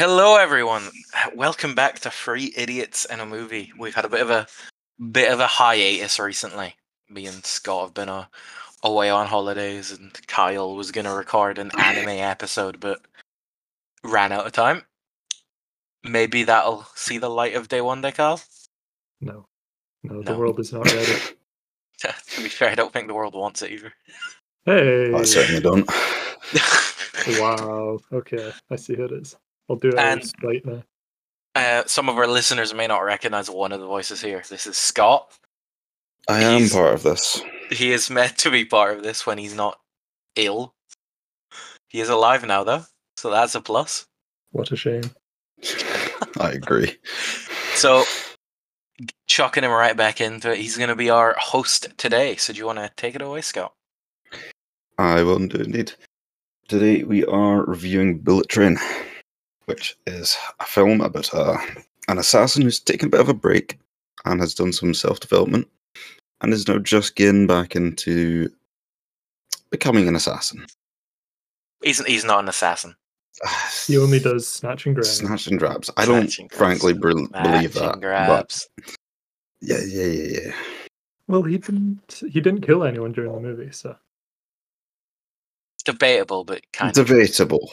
Hello, everyone. Welcome back to Free Idiots in a Movie. We've had a bit of a bit of a hiatus recently. Me and Scott have been uh, away on holidays, and Kyle was going to record an anime episode, but ran out of time. Maybe that'll see the light of day one day, Kyle. No, no, the No. world is not ready. to be fair, I don't think the world wants it either. hey, I certainly don't. wow. Okay, I see who it is. I'll do it And- out of spite now. uh, some of our listeners may not recognize one of the voices here. This is Scott. I am He's- part of this. He is meant to be part of this when he's not ill. He is alive now, though, so that's a plus. What a shame. I agree. So, chucking him right back into it, he's going to be our host today. So, do you want to take it away, Scott? I will do indeed. Today we are reviewing Bullet Train, which is a film about uh, an assassin who's taken a bit of a break and has done some self development and is now just getting back into becoming an assassin. He's he's not an assassin. He only does snatch and grab. Snatch and grabs. I don't grabs. frankly bel- believe that. grabs. yeah, yeah, yeah, yeah. Well, he didn't. He didn't kill anyone during the movie, so Debatable, but kind of. Debatable.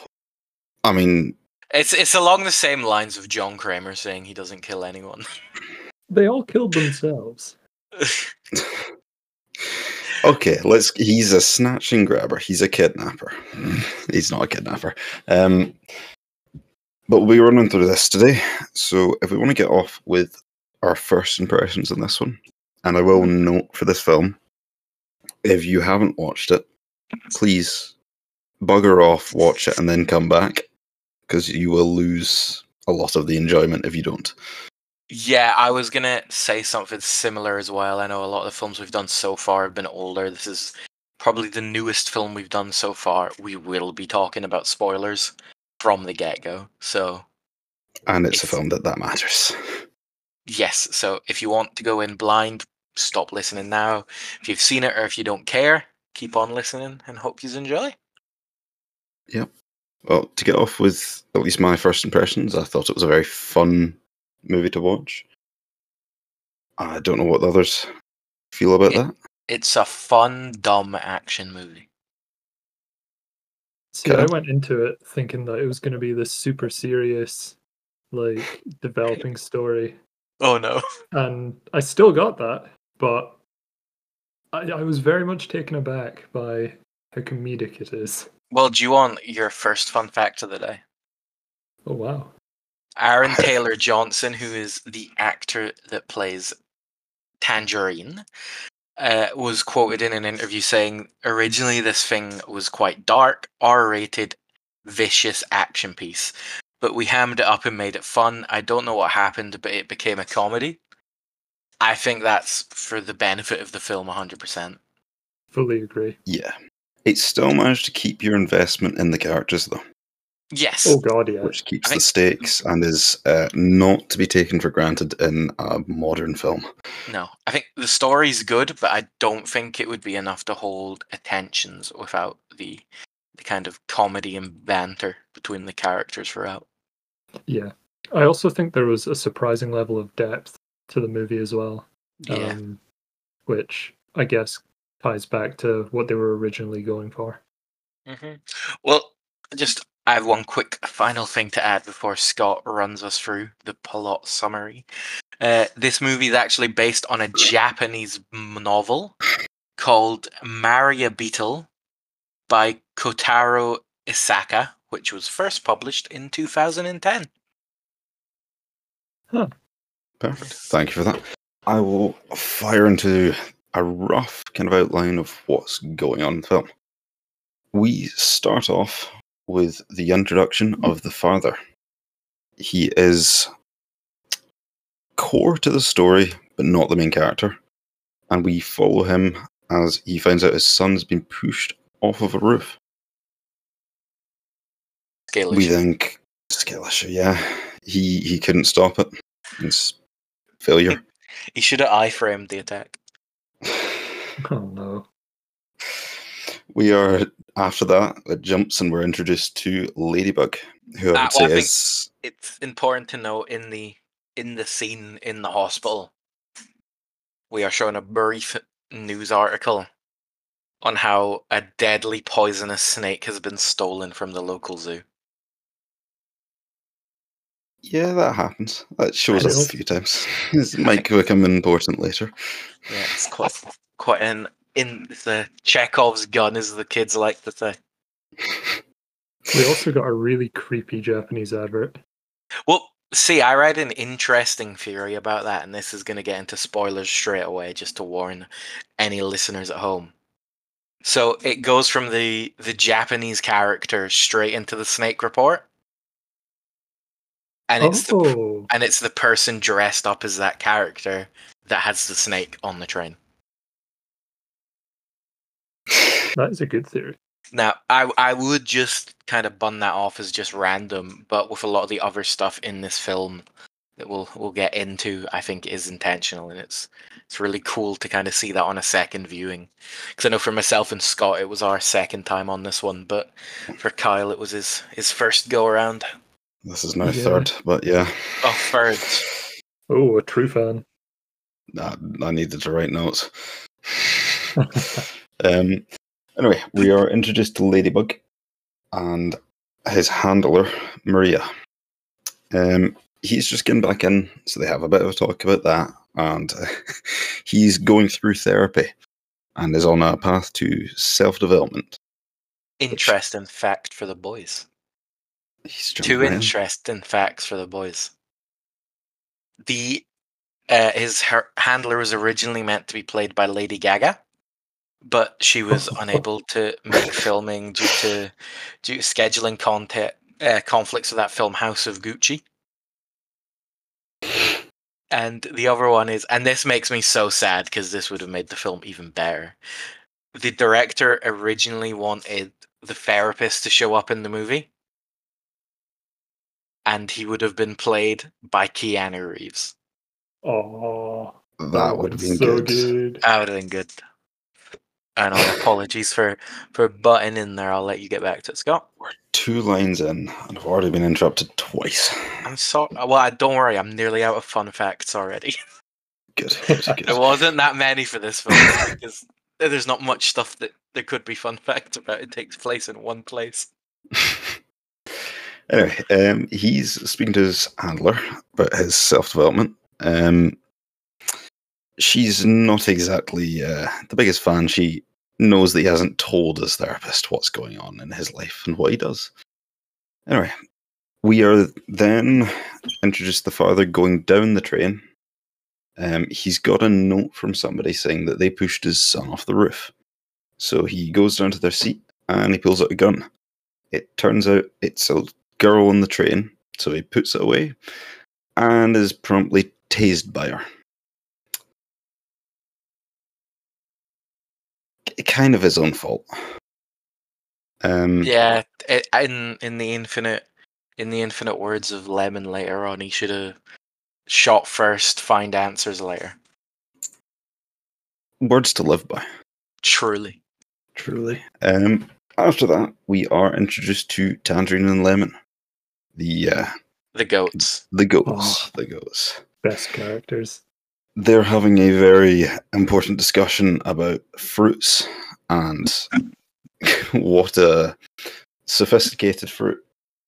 I mean, It's it's along the same lines of John Kramer saying he doesn't kill anyone. they all killed themselves. Okay, let's. He's a snatch and grabber. He's a kidnapper. he's not a kidnapper. Um, but we'll be running through this today. So if we want to get off with our first impressions on this one, and I will note for this film, if you haven't watched it, please bugger off, watch it, and then come back because you will lose a lot of the enjoyment if you don't. Yeah, I was gonna say something similar as well. I know a lot of the films we've done so far have been older. This is probably the newest film we've done so far. We will be talking about spoilers from the get go. So And it's a film that that matters. yes, so if you want to go in blind, stop listening now. If you've seen it or if you don't care, keep on listening and hope you enjoy. Well, to get off with at least my first impressions, I thought it was a very fun movie to watch. I don't know what the others feel about Yeah. that. It's a fun, dumb action movie. See, I went into it thinking that it was going to be this super serious, like developing story, Oh no. and I still got that, but I, I was very much taken aback by how comedic it is. Well, do you want your first fun fact of the day? Oh wow! Aaron Taylor Johnson, who is the actor that plays Tangerine, uh, was quoted in an interview saying, "Originally, this thing was quite dark, R-rated, vicious action piece, but we hammed it up and made it fun. I don't know what happened, but it became a comedy." I think that's for the benefit of the film, 100%. Fully agree. Yeah. It still managed to keep your investment in the characters, though, Yes. Oh god, yeah. which keeps I the think- stakes and is uh, not to be taken for granted in a modern film. No, I think the story's good, but I don't think it would be enough to hold attentions without the the kind of comedy and banter between the characters throughout. Yeah. I also think there was a surprising level of depth to the movie as well. Yeah, Um, which I guess ties back to what they were originally going for. hmm Well, just I have one quick final thing to add before Scott runs us through the plot summary. Uh, this movie is actually based on a Japanese novel called Maria Beetle by Kotaro Isaka, which was first published in 2010. Perfect. Thank you for that. I will fire into a rough kind of outline of what's going on in the film. We start off with the introduction of the father. He is core to the story, but not the main character. And we follow him as he finds out his son's been pushed off of a roof. Scale We think skill issue, yeah. He he couldn't stop it. It's failure. He should have iframed the attack. Oh no. We are after that. It jumps and we're introduced to Ladybug, who I would Ah, say well, I think- is important to note in the in the scene in the hospital, we are shown a brief news article on how a deadly poisonous snake has been stolen from the local zoo. Yeah, that happens. That shows up a few times. It might become important later. Yeah, it's quite quite an in the Chekhov's gun, as the kids like to say. We also got a really creepy Japanese advert. Well, see, I read an interesting theory about that, and this is going to get into spoilers straight away, just to warn any listeners at home. So it goes from the the Japanese character straight into the snake report, and it's the oh, and it's the person dressed up as that character that has the snake on the train. that is a good theory. Now, I I would just kind of bun that off as just random, but with a lot of the other stuff in this film that we'll we'll get into, I think is intentional, and it's it's really cool to kind of see that on a second viewing. Because I know for myself and Scott, it was our second time on this one, but for Kyle, it was his his first go around. This is now Yeah. third, but yeah, Oh, third. Oh, a true fan. I, I needed to write notes. um, anyway, we are introduced to Ladybug and his handler, Maria. Um, he's just getting back in, so they have a bit of a talk about that. And uh, he's going through therapy and is on a path to self development. Interesting fact for the boys. Two in. interesting facts for the boys. The uh, his her handler was originally meant to be played by Lady Gaga, but she was unable to make filming due to due to scheduling content uh, conflicts with that film House of Gucci. And the other one is, and this makes me so sad because this would have made the film even better. The director originally wanted the therapist to show up in the movie, and he would have been played by Keanu Reeves. Oh, That would have been so good. good. That would have been good. And know. Apologies for for butting in there. I'll let you get back to it, Scott. We're two lines in, and I've already been interrupted twice. I'm sorry. Well, I- don't worry. I'm nearly out of fun facts already. Good. good, good. there wasn't that many for this film because there's not much stuff that there could be fun facts about. It takes place in one place. anyway, um, he's speaking to his handler about his self development. Um, she's not exactly uh, the biggest fan. She knows that he hasn't told his therapist what's going on in his life and what he does. Anyway, we are then introduced to the father going down the train. Um, he's got a note from somebody saying that they pushed his son off the roof. So he goes down to their seat and he pulls out a gun. It turns out it's a girl on the train, so he puts it away and is promptly tased by her. K- Kind of his own fault. Um, Yeah, it, in in the infinite in the infinite words of Lemon later on, he should have shot first, find answers later. Words to live by. Truly. Truly. Um, after that, we are introduced to Tangerine and Lemon, the uh, The goats. the goats. Oh. The goats. Best characters. they're having a very important discussion about fruits and what a sophisticated fruit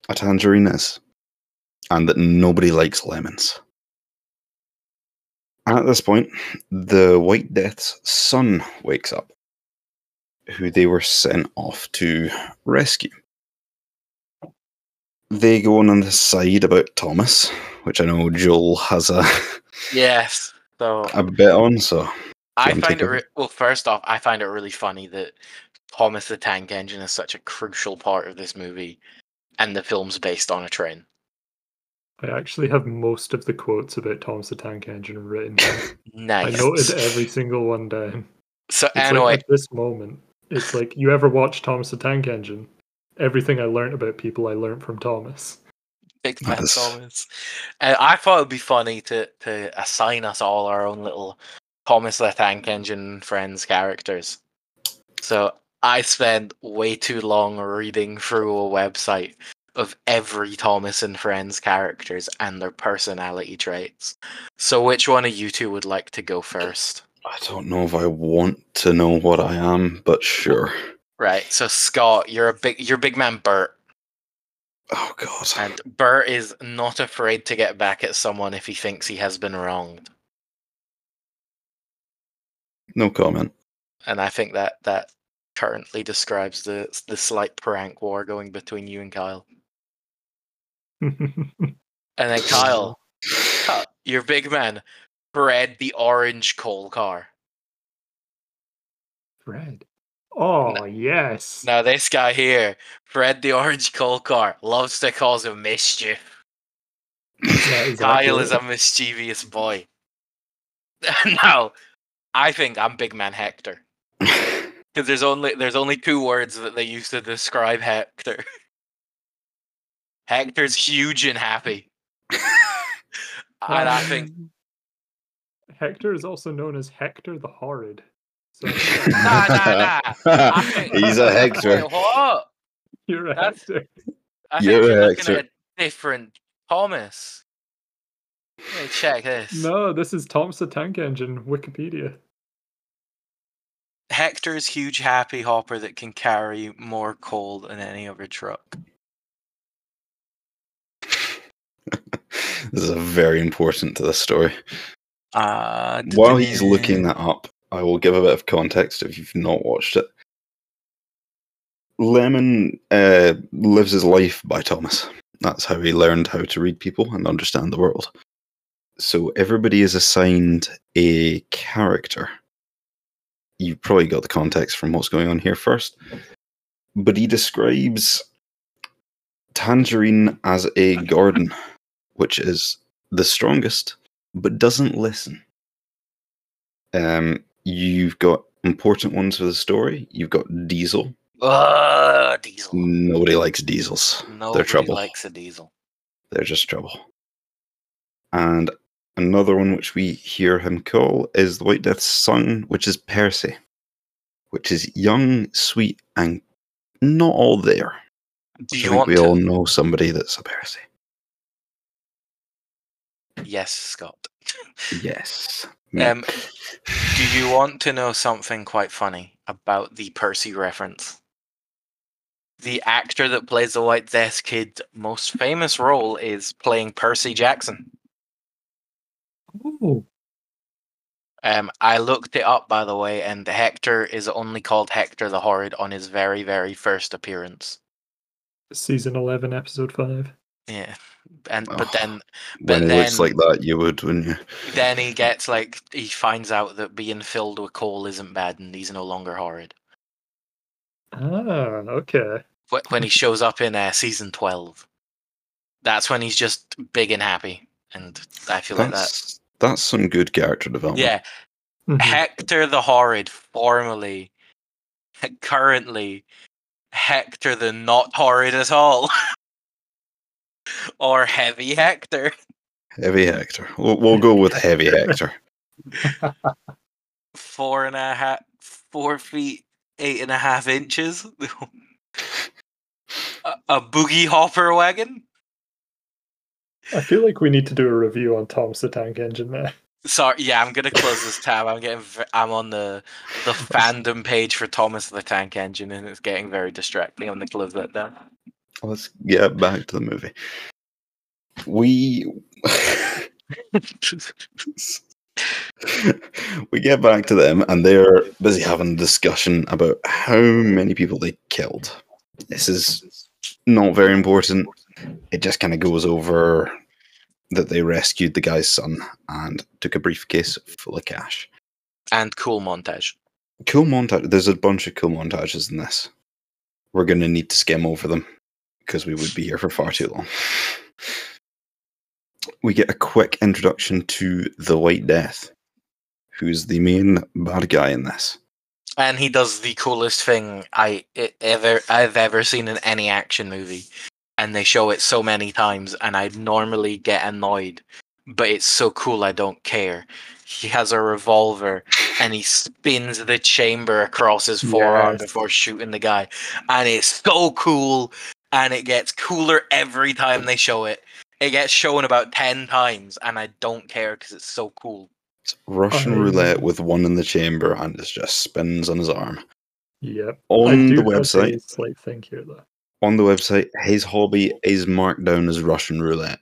a tangerine is, and that nobody likes lemons. At this point, the White Death's son wakes up, who they were sent off to rescue. They go on on the side about Thomas, which I know Joel has a, Yes. So a bit on, so I find it re- well. First off, I find it really funny that Thomas the Tank Engine is such a crucial part of this movie, and the film's based on a train. I actually have most of the quotes about Thomas the Tank Engine written. down. Nice. I noted every single one down. So It's anyway, like at this moment, it's like you ever watch Thomas the Tank Engine? Everything I learned about people, I learned from Thomas. Big fan Nice. Thomas. Uh, I thought it'd be funny to to assign us all our own little Thomas the Tank Engine friends characters. So I spent way too long reading through a website of every Thomas and Friends characters and their personality traits. So, which one of you two would like to go first? I don't know if I want to know what I am, but sure. Right. So, Scott, you're a big, you're big man Bert, Oh god. and Bert is not afraid to get back at someone if he thinks he has been wronged. No comment. And I think that that currently describes the the slight prank war going between you and Kyle. And then Kyle, Kyle, your big man, Fred the orange coal car. Fred. Oh yes. Now this guy here, Fred the orange coal car, loves to cause a mischief. Yeah, exactly Kyle is a mischievous boy. now, I think I'm big man Hector. Because there's only there's only two words that they use to describe Hector. Hector's huge and happy. and I think Um, Hector is also known as Hector the Horrid. So nah nah nah. He's a Hector. What? you're a That's- Hector. I You're you're a looking Hector. at a different Thomas. Let me check this. No, this is Thomas the Tank Engine, Wikipedia. Hector's huge happy hopper that can carry more coal than any other truck. this is a very important to the story. Uh, While he's looking that up, I will give a bit of context if you've not watched it. Lemon uh, lives his life by Thomas. That's how he learned how to read people and understand the world. So everybody is assigned a character. You've probably got the context from what's going on here first. But he describes Tangerine as a Gordon, which is the strongest, but doesn't listen. Um, you've got important ones for the story. You've got Diesel. Ugh, diesel. Nobody likes diesels. Nobody trouble. likes a diesel. They're just trouble. And another one which we hear him call is the White Death's son, which is Percy, which is young, sweet, and not all there. Do I you think want we to? all know somebody that's a Percy. Yes, Scott. Yes. Um, do you want to know something quite funny about the Percy reference? The actor that plays the White Death Kid most famous role is playing Percy Jackson. Oh, Um, I looked it up by the way, and Hector is only called Hector the Horrid on his very, very first appearance. season 11, episode 5. Yeah, and but Oh, then when but he looks like that, you would, wouldn't you? then he gets like he finds out that being filled with coal isn't bad, and he's no longer horrid. Ah, okay. Wh- When he shows up in uh, season twelve, that's when he's just big and happy, and I feel like that. That's that's some good character development. Yeah, Mhm. Hector the Horrid, formerly, currently, Hector the Not Horrid at all, or Heavy Hector. Heavy Hector. We'll, we'll go with Heavy Hector. four and a half, four feet, eight and a half inches. a, a bogie hopper wagon. I feel like we need to do a review on Tom's the Tank Engine there. Sorry, yeah, I'm gonna close this tab. I'm getting, I'm on the the fandom page for Thomas the Tank Engine, and it's getting very distracting. I'm gonna close that down. Let's get back to the movie. We we get back to them, and they're busy having a discussion about how many people they killed. This is not very important. It just kind of goes over that they rescued the guy's son and took a briefcase full of cash. and cool montage. Cool montage. There's a bunch of cool montages in this. We're going to need to skim over them because we would be here for far too long. We get a quick introduction to the White Death, who's the main bad guy in this. And he does the coolest thing I ever I've ever seen in any action movie, and they show it so many times, and I normally get annoyed, but it's so cool I don't care. He has a revolver, and he spins the chamber across his forearm Yes. before shooting the guy, and it's so cool and it gets cooler every time they show it. It gets shown about ten times, and I don't care because it's so cool. It's Russian Um, roulette with one in the chamber and it just spins on his arm. Yep. I On do the have a website, slight thing here though. on the website, his hobby is marked down as Russian roulette.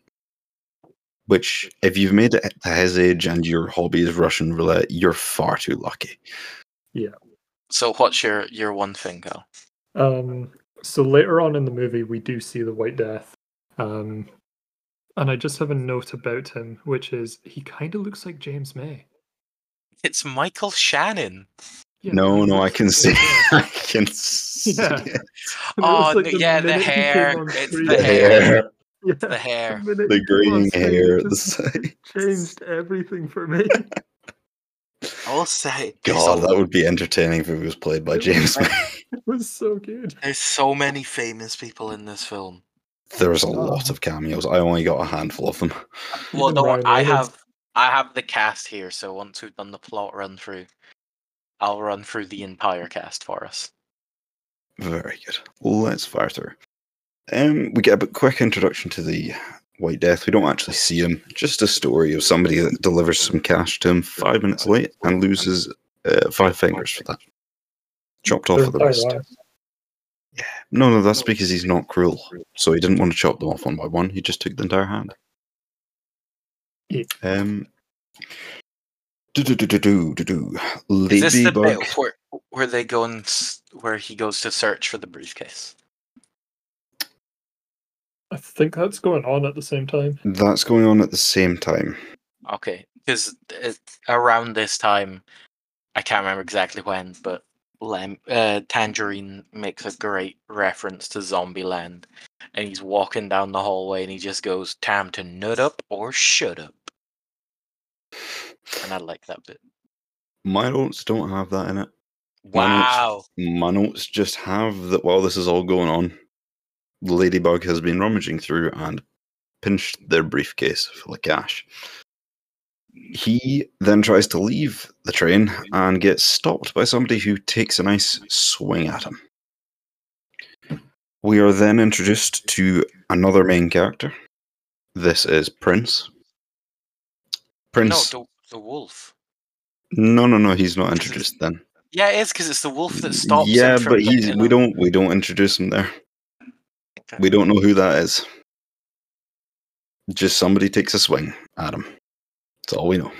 Which, if you've made it to his age and your hobby is Russian roulette, you're far too lucky. Yeah. So, what's your your one thing, Gal? Um, so later on in the movie, we do see the White Death. Um, and I just have a note about him, which is he kind of looks like James May. It's Michael Shannon. Yeah, no, no, I can see. I can see. Yeah. it. And it Oh, was like no, yeah, the minute he came hair, it's the The hair. hair, Yeah, The hair. minute the he came on graying screen, it hair the changed everything for me. I'll say. God, that would be entertaining if it was played by James May. it was so good. There's so many famous people in this film. There's a lot of cameos. I only got a handful of them. Well, Even Ryan I Reynolds. have I have the cast here, so once we've done the plot run through, I'll run through the entire cast for us. Very good. Let's fire through. Um, we get a bit quick introduction to the White Death. We don't actually see him. Just a story of somebody that delivers some cash to him five minutes late and loses uh, five fingers for that. Chopped off Their for the entire rest. lives. No, no, that's because he's not cruel. So he didn't want to chop them off one by one. He just took the entire hand. Um. Do do do do do do do. Is this the bit where where they go and where he goes to search for the briefcase? I think that's going on at the same time. That's going on at the same time. Okay, because it's around this time, I can't remember exactly when, but Lem- uh, Tangerine makes a great reference to Zombieland, and he's walking down the hallway and he just goes, "Time to nut up or shut up," and I like that bit. My notes don't have that in it. My notes- Wow. My notes just have that while this is all going on, Ladybug has been rummaging through and pinched their briefcase full of cash. He then tries to leave the train and gets stopped by somebody who takes a nice swing at him. We are then introduced to another main character. This is Prince. No, Prince. the, the wolf. No, no, no. He's not introduced then. Yeah, it is because it's the wolf that stops. Yeah, but he's we don't we don't introduce him there. Okay. We don't know who that is. Just somebody takes a swing at him. That's all we know.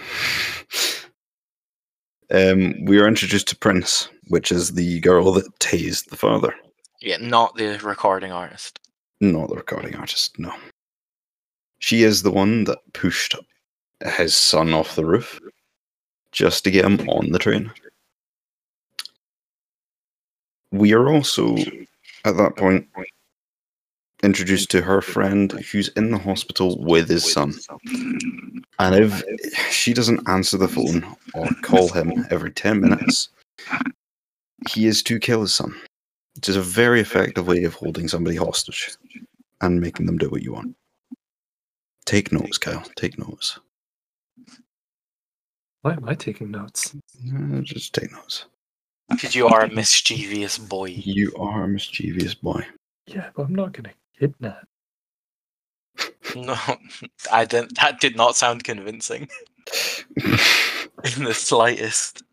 Um, we are introduced to Prince, which is the girl that tased the father, Yeah, not the recording artist. not the recording artist. No, she is the one that pushed his son off the roof just to get him on the train. We are also at that point introduced to her friend who's in the hospital with his son. And if she doesn't answer the phone or call him every 10 minutes, he is to kill his son. Which is a very effective way of holding somebody hostage and making them do what you want. Take notes, Kyle. Take notes. Why am I taking notes? Just take notes. Because you are a mischievous boy. You are a mischievous boy. Yeah, but I'm not gonna kidnap. No, I didn't. That did not sound convincing in the slightest.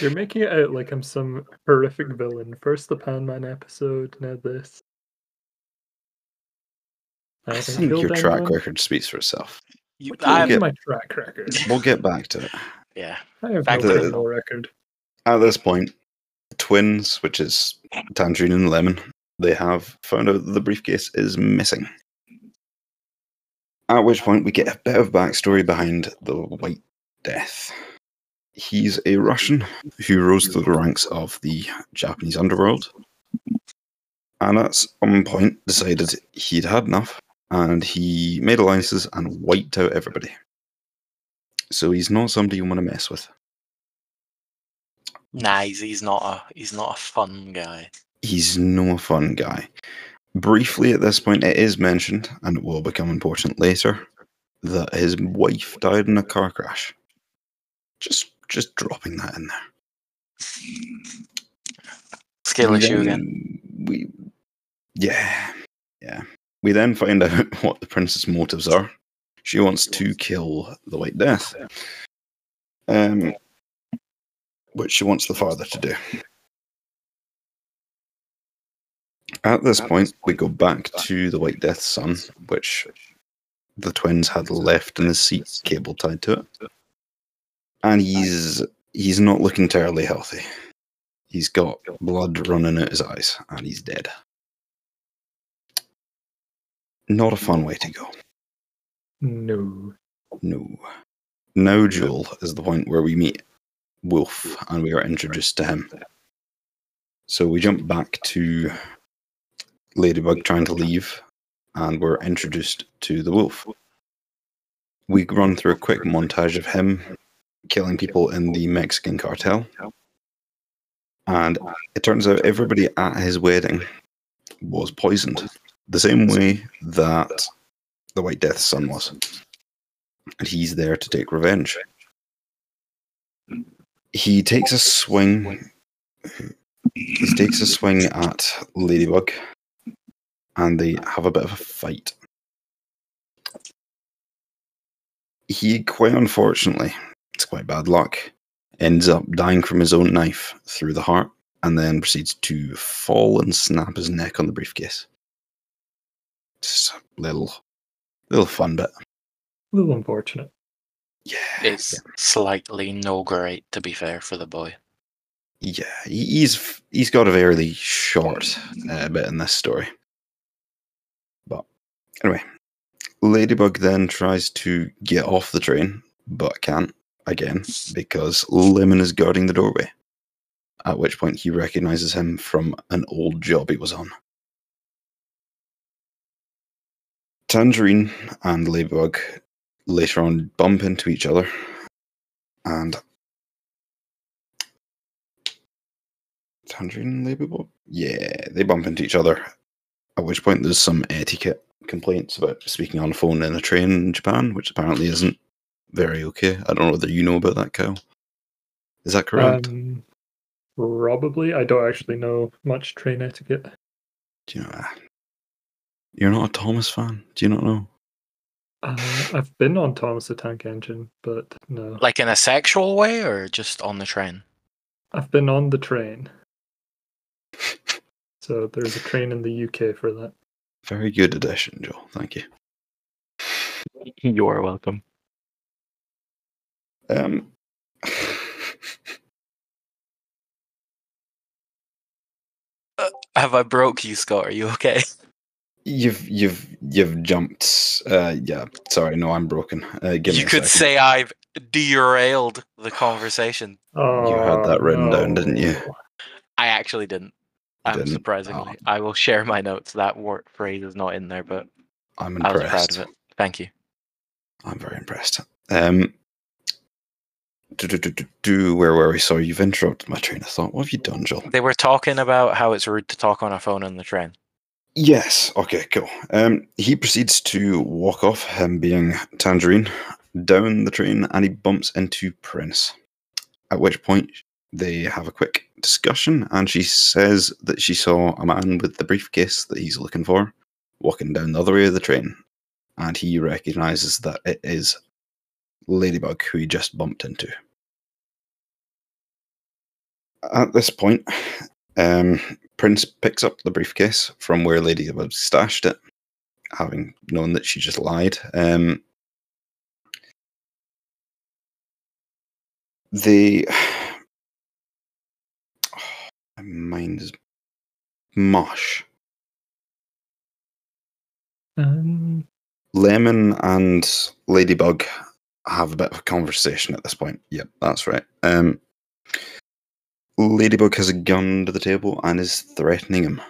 You're making it out like I'm some horrific villain. First the Pan Man episode, now this. I I think your track anyone. record speaks for itself. You, What do you I'm- my track record? We'll get back to it. yeah, I have Back no to- criminal record. At this point, the twins, which is Tangerine and Lemon, they have found out the briefcase is missing. At which point, we get a bit of backstory behind the White Death. He's a Russian who rose through the ranks of the Japanese underworld. And at some point, decided he'd had enough and he made alliances and wiped out everybody. So he's not somebody you want to mess with. nah, he's, he's not a he's not a fun guy. He's no fun guy. Briefly at this point, it is mentioned, and it will become important later, that his wife died in a car crash. Just, just dropping that in there. Skill issue again. We Yeah, yeah. We then find out what the prince's motives are. She wants to kill the White Death, um, which she wants the father to do. At this point, we go back to the White Death's son, which the twins had left in his seat, cable tied to it, and he's he's not looking terribly healthy. He's got blood running out his eyes, and he's dead. Not a fun way to go. No. No. Now, Jewel is the point where we meet Wolf and we are introduced to him. So we jump back to Ladybug trying to leave, and we're introduced to the wolf. We run through a quick montage of him killing people in the Mexican cartel. And it turns out everybody at his wedding was poisoned, the same way that the White Death's son was. And he's there to take revenge. He takes a swing. He takes a swing at Ladybug, and they have a bit of a fight. He, quite unfortunately, it's quite bad luck, ends up dying from his own knife through the heart, and then proceeds to fall and snap his neck on the briefcase. Just a little, little fun bit. A little unfortunate. Yeah, It's slightly no great, to be fair, for the boy. yeah. he- He's he's got a fairly short uh, bit in this story. Anyway, Ladybug then tries to get off the train, but can't again because Lemon is guarding the doorway. At which point he recognizes him from an old job he was on. Tangerine and Ladybug later on bump into each other, and Tangerine and Ladybug, yeah, they bump into each other. At which point there's some etiquette complaints about speaking on the phone in a train in Japan, which apparently isn't very okay. I don't know whether you know about that, Kyle. Is that correct? Um, probably. I don't actually know much train etiquette. Do you know? ah. You're not a Thomas fan. Do you not know? Uh, I've been on Thomas the Tank Engine, but no. Like in a sexual way or just on the train? I've been on the train. So there's a train in the UK for that. Very good addition, Joel. Thank you. You are welcome. Um, Have I broke you, Scott? Are you okay? you've you've you've jumped. Uh, yeah. Sorry, no, I'm broken. Uh, give you a could second. say I've derailed the conversation. Oh, you had that written down, didn't you? I actually didn't. Um, Didn't? surprisingly, Oh. I will share my notes. That word phrase is not in there, but I'm I was impressed. proud of it. Thank you. I'm very impressed. Um, do, do, do, do, do, where were we? Sorry, you've interrupted my train of thought. What have you done, Joel? They were talking about how it's rude to talk on a phone on the train. Yes. Okay. Cool. Um, he proceeds to walk off, him being Tangerine, down the train, and he bumps into Prince. At which point they have a quick discussion, and she says that she saw a man with the briefcase that he's looking for walking down the other way of the train, and he recognizes that it is Ladybug who he just bumped into. At this point, um, Prince picks up the briefcase from where Ladybug stashed it, having known that she just lied. Um, they. My mind is mush. Um, Lemon and Ladybug have a bit of a conversation at this point. Yep, that's right. Um, Ladybug has a gun to the table and is threatening him.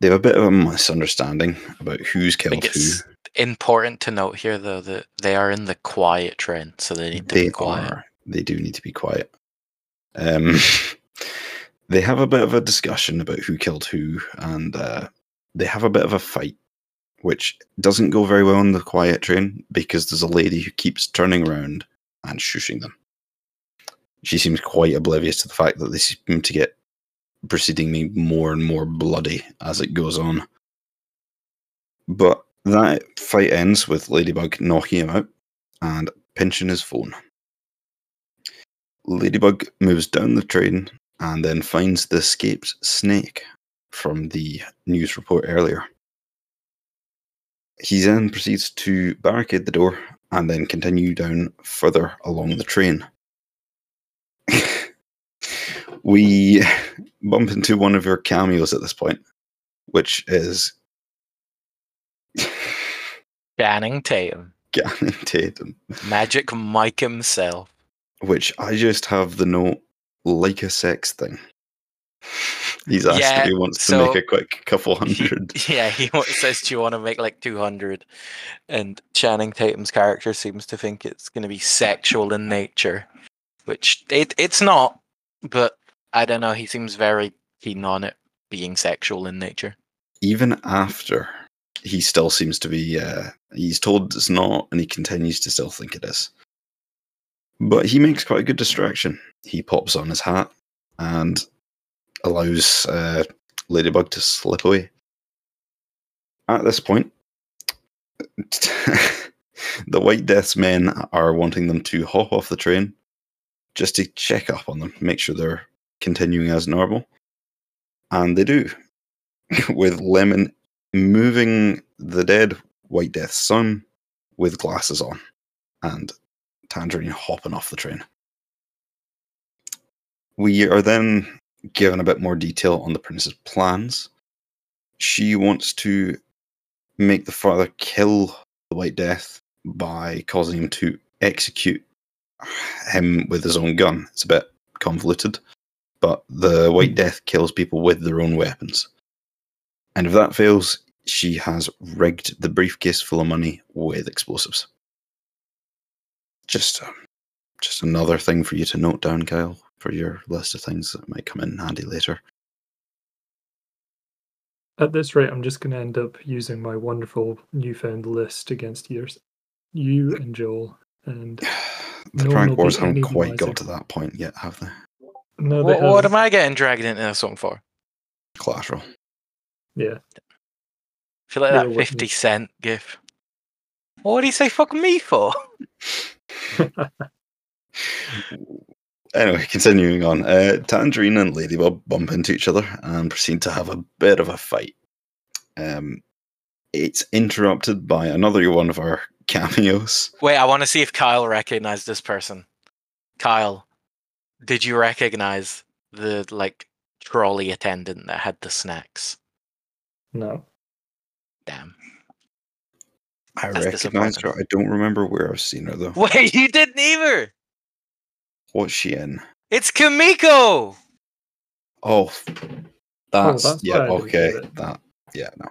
They have a bit of a misunderstanding about who's I killed think who. it's important to note here, though, that they are in the quiet train, so they need to They be quiet. are. They do need to be quiet. Um, they have a bit of a discussion about who killed who, and uh, they have a bit of a fight, which doesn't go very well on the quiet train because there's a lady who keeps turning around and shushing them. She seems quite oblivious to the fact that they seem to get proceeding me more and more bloody as it goes on. But that fight ends with Ladybug knocking him out and pinching his phone. Ladybug moves down the train and then finds the escaped snake from the news report earlier. He then proceeds to barricade the door and then continue down further along the train. we bump into one of your cameos at this point, which is Channing Tatum. Channing Tatum, Magic Mike himself. which I just have the note like a sex thing. He's asked Yeah, if he wants to make a quick couple hundred. Yeah, he says, "Do you want to make like 200?" And Channing Tatum's character seems to think it's going to be sexual in nature, which it it's not. But I don't know. He seems very keen on it being sexual in nature. Even after, he still seems to be. Uh, he's told it's not, and he continues to still think it is. But he makes quite a good distraction. He pops on his hat and allows uh, Ladybug to slip away. At this point, the White Death's men are wanting them to hop off the train just to check up on them, make sure they're continuing as normal. And they do, with Lemon moving the dead White Death's son with glasses on and Tangerine hopping off the train. We are then given a bit more detail on the princess's plans. She wants to make the father kill the White Death by causing him to execute him with his own gun. It's a bit convoluted, but the White Death kills people with their own weapons. And if that fails, she has rigged the briefcase full of money with explosives. Just, uh, just another thing for you to note down, Kyle, for your list of things that might come in handy later. At this rate, I'm just going to end up using my wonderful newfound list against yours, you and Joel. And The No prank wars haven't quite got to that point yet, have they? no, they What, what am I getting dragged into this one for? Collateral. Yeah, I feel like You're that 50 cent gif. What did he say fuck me for? Anyway, continuing on. Uh, Tangerine and Ladybug bump into each other and proceed to have a bit of a fight. Um, it's interrupted by another one of our cameos. Wait, I want to see if Kyle recognized this person. Kyle, did you recognize the like trolley attendant that had the snacks? no. I That's recognize her. I don't remember where I've seen her though. Wait, you didn't either. What's she in? It's Kamiko. Oh, that's, that's yeah. why I didn't Okay, that yeah. No,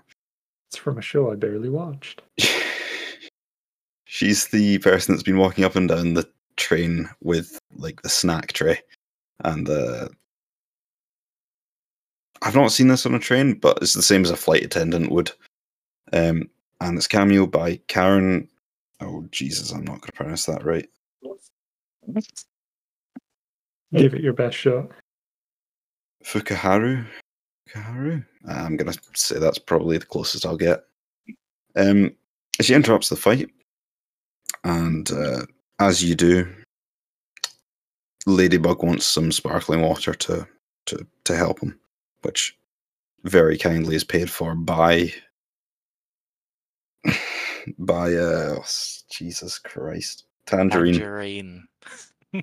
It's from a show I barely watched. she's the person that's been walking up and down the train with like the snack tray, and the. I've not seen this on a train, but it's the same as a flight attendant would. Um, and it's cameo by Karen. Oh Jesus, I'm not going to pronounce that right. Give it your best shot. Fukaharu. Fukaharu. I'm gonna say that's probably the closest I'll get. Um, she interrupts the fight, and uh, as you do, Ladybug wants some sparkling water to to to help him, which very kindly is paid for by by uh Jesus Christ Tangerine. Tangerine. You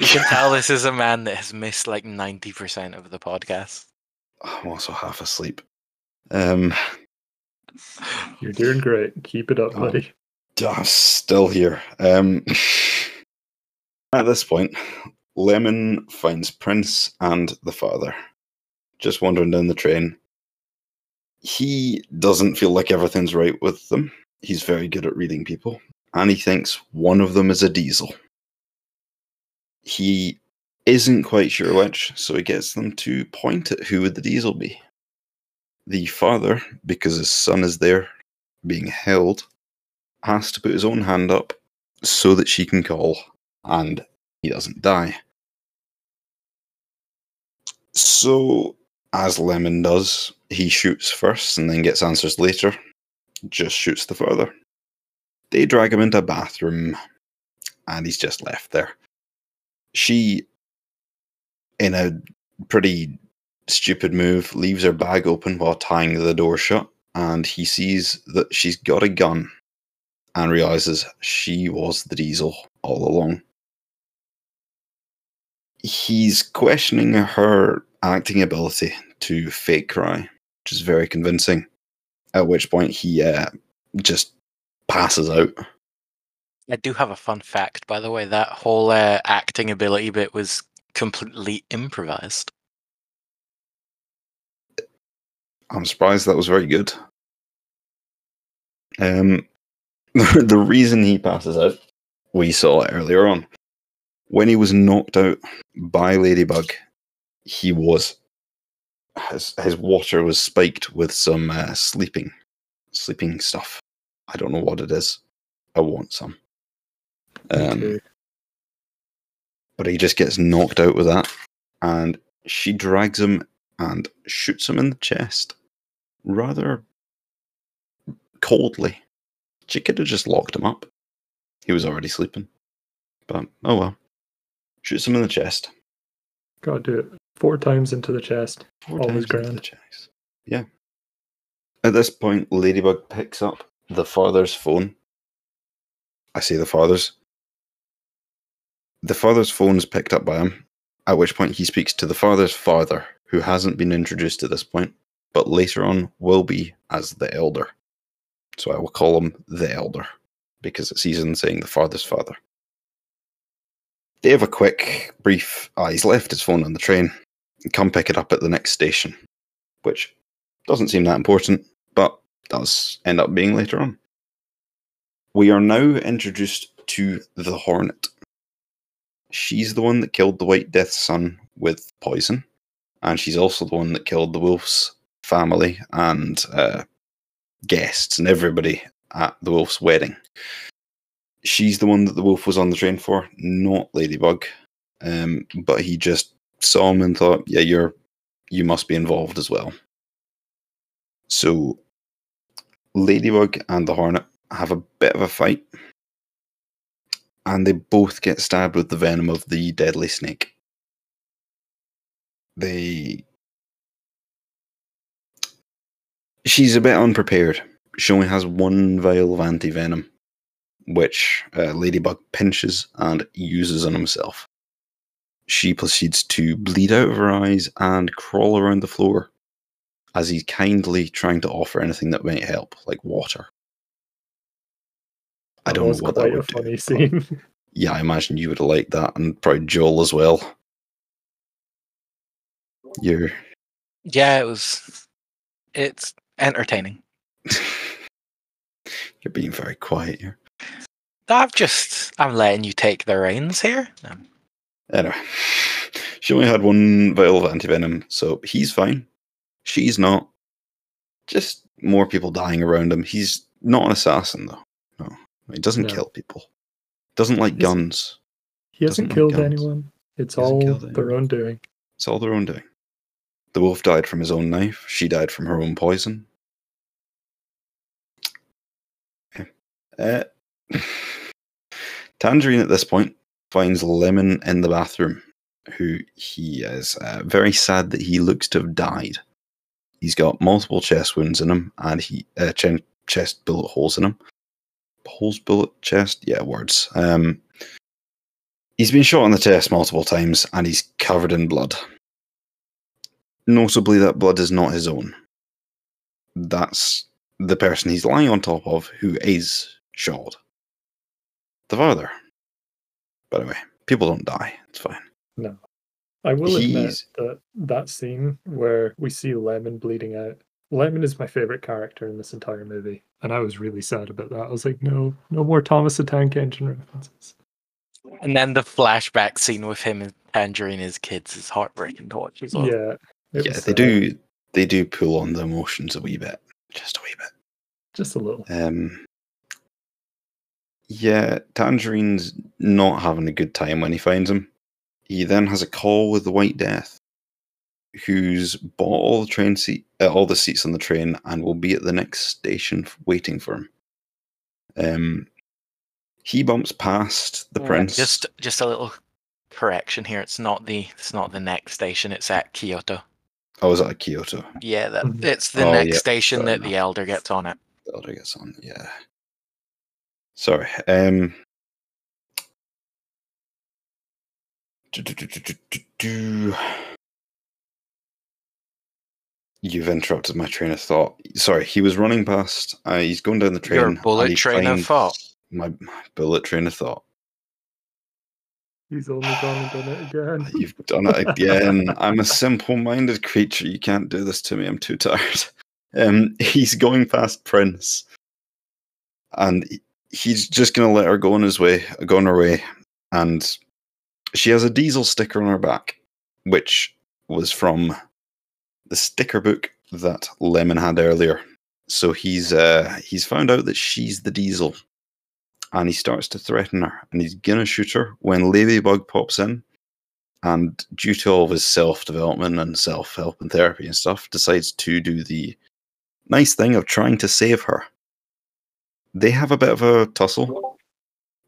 can tell this is a man that has missed like 90% of the podcast. I'm also half asleep. Um, You're doing great. Keep it up, Oh. buddy. I'm still here. Um, at this point, Lemon finds Prince and the father just wandering down the train. He doesn't feel like everything's right with them. He's very good at reading people, and he thinks one of them is a diesel. He isn't quite sure which, so he gets them to point at who would the diesel be. The father, because his son is there being held, has to put his own hand up so that she can call and he doesn't die. So, as Lemon does, he shoots first and then gets answers later. Just shoots the father. They drag him into a bathroom and he's just left there. She, in a pretty stupid move, leaves her bag open while tying the door shut and he sees that she's got a gun and realizes she was the diesel all along. He's questioning her acting ability to fake cry, which is very convincing. At which point he uh, just passes out. I do have a fun fact, by the way. That whole uh, acting ability bit was completely improvised. I'm surprised that was very good. Um, the reason he passes out, we saw it earlier on. When he was knocked out by Ladybug, he was his his water was spiked with some uh, sleeping sleeping stuff. I don't know what it is. I want some. Um, Okay. but he just gets knocked out with that, and she drags him and shoots him in the chest, rather coldly. She could have just locked him up. He was already sleeping, but oh well. Shoots him in the chest. Gotta do it four times into the chest. Four Always times into the grand. chest. Yeah. At this point, Ladybug picks up the father's phone. I say the father's. The father's phone is picked up by him, at which point he speaks to the father's father, who hasn't been introduced to this point, but later on will be as the elder. So I will call him the elder, because it's easier than saying the father's father. They have a quick, brief. Ah, he's left his phone on the train. Come pick it up at the next station, which doesn't seem that important, but does end up being later on. We are now introduced to the Hornet. She's the one that killed the White Death's son with poison, and she's also the one that killed the Wolf's family and uh, guests and everybody at the Wolf's wedding. She's the one that the Wolf was on the train for, not Ladybug. Um, but he just saw him and thought, "Yeah, you're you must be involved as well." So, Ladybug and the Hornet have a bit of a fight, and they both get stabbed with the venom of the deadly snake. They. She's a bit unprepared. She only has one vial of anti venom, which uh, Ladybug pinches and uses on himself. She proceeds to bleed out of her eyes and crawl around the floor as he's kindly trying to offer anything that might help, like water. I don't know what quite that would a funny do. scene. Yeah, I imagine you would have liked that, and probably Joel as well. You're Yeah, it was. It's entertaining. you're being very quiet here. I've just. I'm letting you take the reins here. Um, Anyway, she only had one vial of antivenom, so he's fine. She's not. Just more people dying around him. He's not an assassin, though. No, he doesn't No. kill people. Doesn't like Is he? guns. He hasn't Doesn't killed guns. anyone. It's all their own doing. It's all their own doing. The wolf died from his own knife. She died from her own poison. Uh, Tangerine at this point finds Lemon in the bathroom, who he is uh, very sad that he looks to have died. He's got multiple chest wounds in him, and he uh, ch- chest bullet holes in him. Holes, bullet, chest, yeah, words. Um, he's been shot in the chest multiple times, and he's covered in blood. Notably, that blood is not his own. That's the person he's lying on top of who is shot. The father. By the way, people don't die. It's fine. No, I will admit that that scene where we see Lemon bleeding out. Lemon is my favorite character in this entire movie, and I was really sad about that. I was like, no, no more Thomas the Tank Engine references. and then the flashback scene with him and Tangerine as kids is heartbreaking to watch as well. Yeah, yeah, was they sad. do. They do pull on the emotions a wee bit, just a wee bit. just a little. Um, yeah, Tangerine's not having a good time when he finds him. He then has a call with the White Death, who's bought all the train seat, uh, all the seats on the train, and will be at the next station waiting for him. Um, he bumps past the Yeah, prince. Just just a little correction here. It's not the it's not the next station. It's at Kyoto. oh, is that at Kyoto? Yeah, that Mhm. it's the Oh, next yeah, station fair that the elder gets on it. The elder gets on. Yeah. Sorry. Um. do, do, do, do, do, do, do. You've interrupted my train of thought. Sorry, he was running past. Uh, he's going down the train. Your bullet train of thought. My, my bullet train of thought. He's only gone and done it again. You've done it again. I'm a simple-minded creature. You can't do this to me. I'm too tired. Um, he's going past Prince, and he- he's just gonna let her go on his way, go on her way, and she has a diesel sticker on her back, which was from the sticker book that Lemon had earlier. So he's uh, he's found out that she's the diesel, and he starts to threaten her, and he's gonna shoot her when Ladybug pops in, and due to all of his self development and self help and therapy and stuff, decides to do the nice thing of trying to save her. They have a bit of a tussle,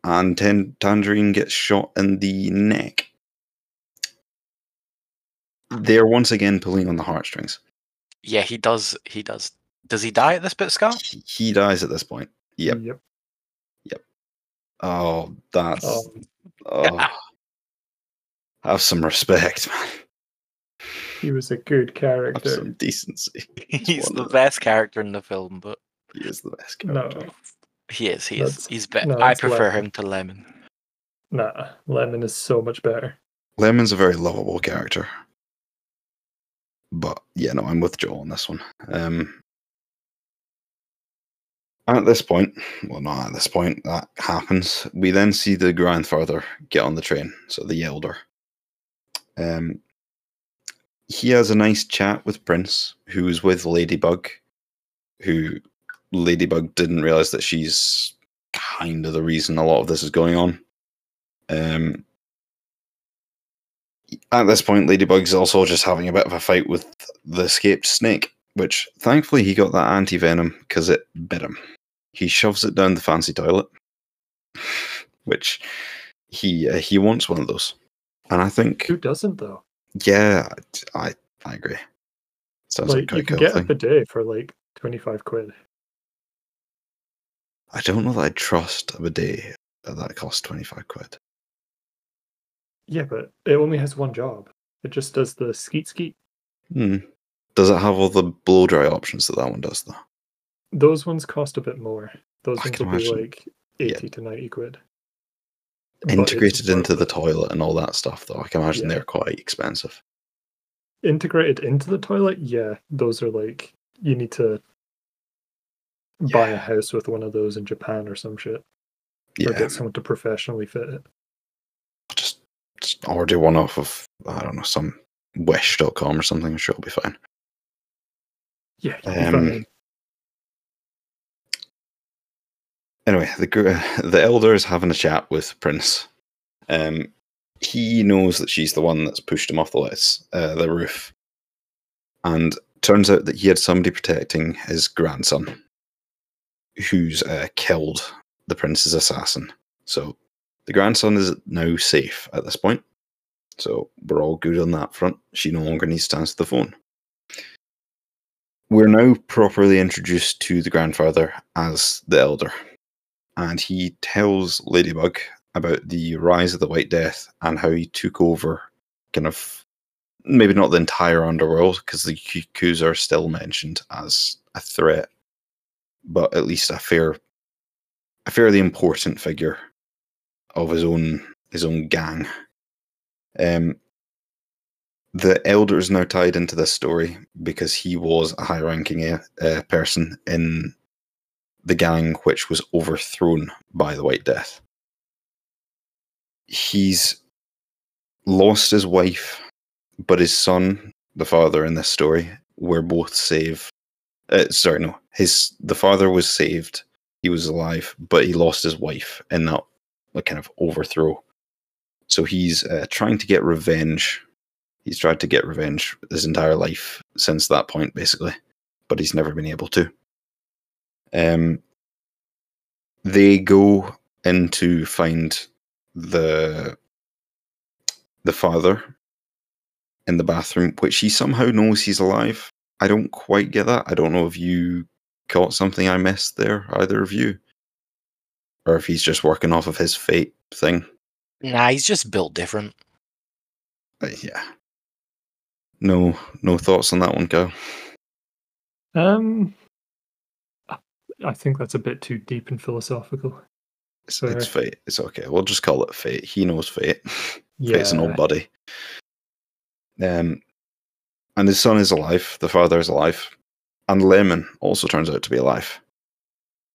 and Tan- Tangerine gets shot in the neck. They're once again pulling on the heartstrings. Yeah, he does. He does. Does he die at this bit, Scott? He, he dies at this point. Yep. Yep. Oh, that's. Oh, Oh, have some respect, man. he was a good character. Have character. some decency. He's the best character in the film, but He is the best No, character. He is. He is. That's- He's better. no, I that's prefer Lemon. him to Lemon. nah. Lemon is so much better. Lemon's a very lovable character. But yeah, no, I'm with Joel on this one. Um, at this point, well, not at this point, that happens. We then see the grandfather get on the train, so the elder. Um, he has a nice chat with Prince, who's with Ladybug, who Ladybug didn't realize that she's kind of the reason a lot of this is going on. Um, at this point, Ladybug's also just having a bit of a fight with the escaped snake, which thankfully he got that anti venom because it bit him. He shoves it down the fancy toilet, which he uh, he wants one of those, and I think Who doesn't though? yeah, I I agree. Sounds like, like you can get thing. a bidet for like twenty five quid. I don't know that I'd trust a bidet at that costs twenty five quid. Yeah, but it only has one job. It just does the skeet skeet. Hmm. Does it have all the blow dry options that that one does though? Those ones cost a bit more. Those I ones can will be like eighty to ninety quid. Integrated into the toilet and all that stuff though. I can imagine Yeah. they're quite expensive. Integrated into the toilet, yeah, those are like you need to buy a house with one of those in Japan or some shit, or Yeah. get someone to professionally fit it. just, just order one off of I don't know some Wish.com or something. I'm sure it'll be fine. Yeah, Um, fine. Anyway, the the elder is having a chat with Prince. Um, he knows that she's the one that's pushed him off the lettuce, uh, the roof, and turns out that he had somebody protecting his grandson, who's uh, killed the prince's assassin. So the grandson is now safe at this point. So we're all good on that front. She no longer needs to answer the phone. We're now properly introduced to the grandfather as the elder, and he tells Ladybug about the rise of the White Death and how he took over, kind of maybe not the entire underworld because the Cuckoos are still mentioned as a threat, but at least a fair, a fairly important figure of his own his own gang. Um, the elder is now tied into this story because he was a high-ranking uh, uh, person in the gang which was overthrown by the White Death. He's lost his wife, but his son, the father in this story, were both saved. Uh, sorry, no, his the father was saved. He was alive, but he lost his wife in that like, kind of overthrow. So he's uh, trying to get revenge. He's tried to get revenge his entire life since that point, basically, but he's never been able to. Um, they go in to find the the father in the bathroom, which he somehow knows he's alive. I don't quite get that. I don't know if you caught something I missed there, either of you, or if he's just working off of his fate thing. Nah, he's just built different. Uh, yeah. No, no thoughts on that one, Kyle. Um, I- I think that's a bit too deep and philosophical. It's, it's fate. It's okay. We'll just call it fate. He knows fate. Yeah, Fate's an old buddy. Um, and his son is alive. The father is alive, and Lemon also turns out to be alive.